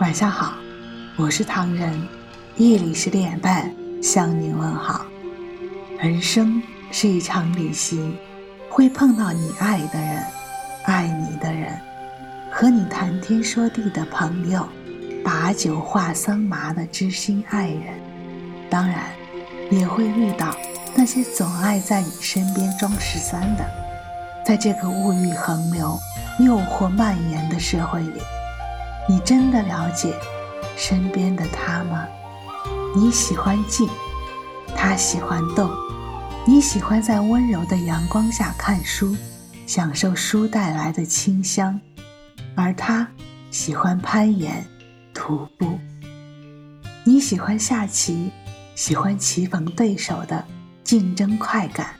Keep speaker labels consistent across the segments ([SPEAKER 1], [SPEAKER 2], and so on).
[SPEAKER 1] 晚上好，我是唐人，夜里十点半向您问好。人生是一场旅行，会碰到你爱的人，爱你的人，和你谈天说地的朋友，把酒话桑麻的知心爱人。当然，也会遇到那些总爱在你身边装十三的。在这个物欲横流、诱惑蔓延的社会里。你真的了解身边的他吗？你喜欢静，他喜欢动；你喜欢在温柔的阳光下看书，享受书带来的清香，而他喜欢攀岩、徒步。你喜欢下棋，喜欢棋逢对手的竞争快感。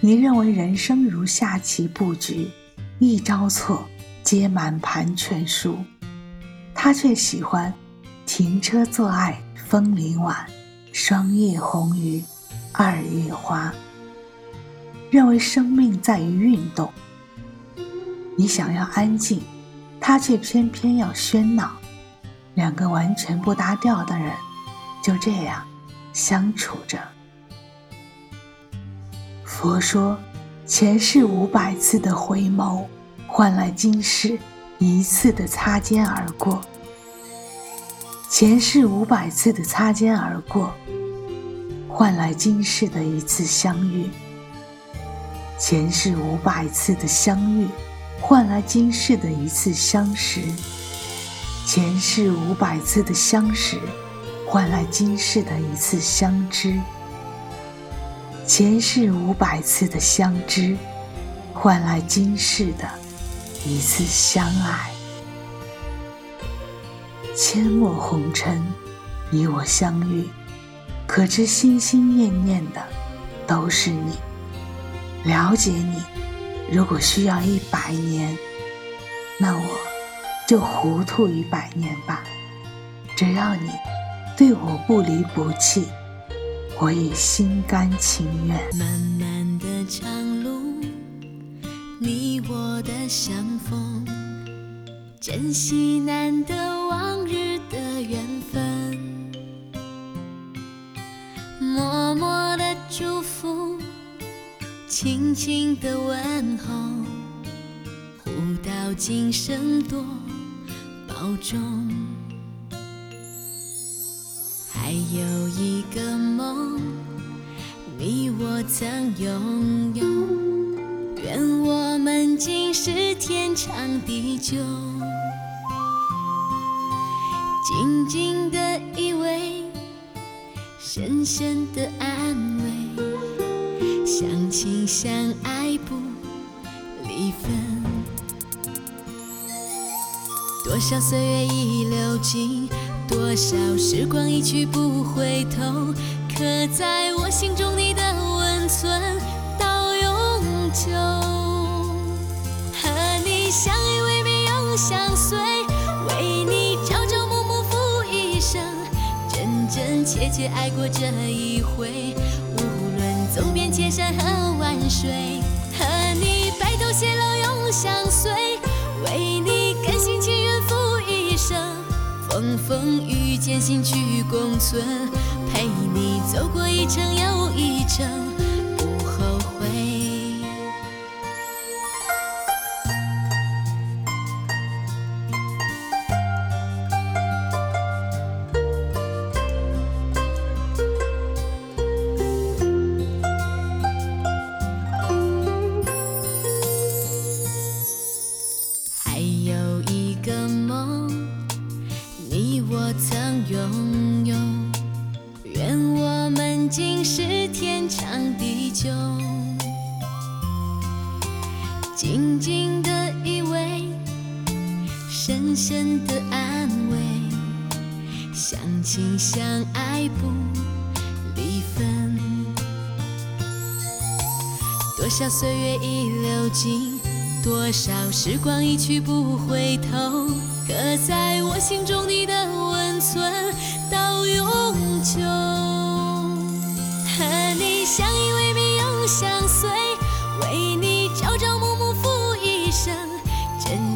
[SPEAKER 1] 你认为人生如下棋布局，一招错，皆满盘全输。他却喜欢停车坐爱，枫林晚，霜叶红于二月花。认为生命在于运动。你想要安静，他却偏偏要喧闹。两个完全不搭调的人，就这样相处着。佛说，前世五百次的回眸，换来今世一次的擦肩而过。前世五百次的擦肩而过，换来今世的一次相遇；前世五百次的相遇，换来今世的一次相识；前世五百次的相识，换来今世的一次相知；前世五百次的相知，换来今世的一次相爱。阡陌红尘，你我相遇，可知心心念念的都是你。了解你，如果需要一百年，那我就糊涂一百年吧。只要你对我不离不弃，我已心甘情愿。
[SPEAKER 2] 慢慢的长路，你我的相逢，珍惜难得。往日的缘分，默默的祝福，轻轻的问候，互道今生多保重。还有一个梦，你我曾拥有，愿我们今世天长地久。静静的依偎，深深的安慰，相亲相爱不离分。多少岁月已流尽，多少时光一去不回头，刻在我真切切爱过这一回，无论走遍千山和万水，和你白头偕老永相随，为你甘心情愿付一生，风风雨雨艰辛去共存，陪你走过一程又一程。竟是天长地久。静静的依偎，深深的安慰，相亲相爱不离分。多少岁月已流尽，多少时光一去不回头，刻在我心中你的温。存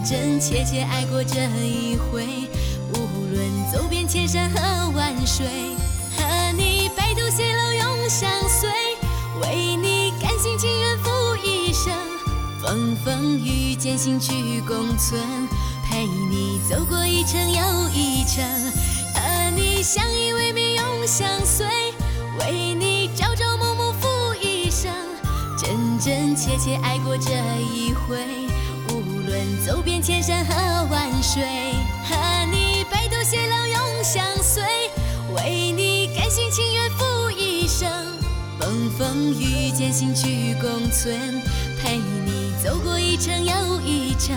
[SPEAKER 2] 真真切。切爱过这一回。无论走遍千山和万水，和你白头偕老永相随，为你甘心情愿付一生，风风雨雨艰辛去共存，陪你走过一程又一程，和你相依为命永相随，为你朝朝暮暮付一生，真真切切爱过这一回，论走遍千山和万水，和你白头。偕老永相随，为你甘心情愿付一生，风风雨艰辛去共存，陪你走过一程又一程，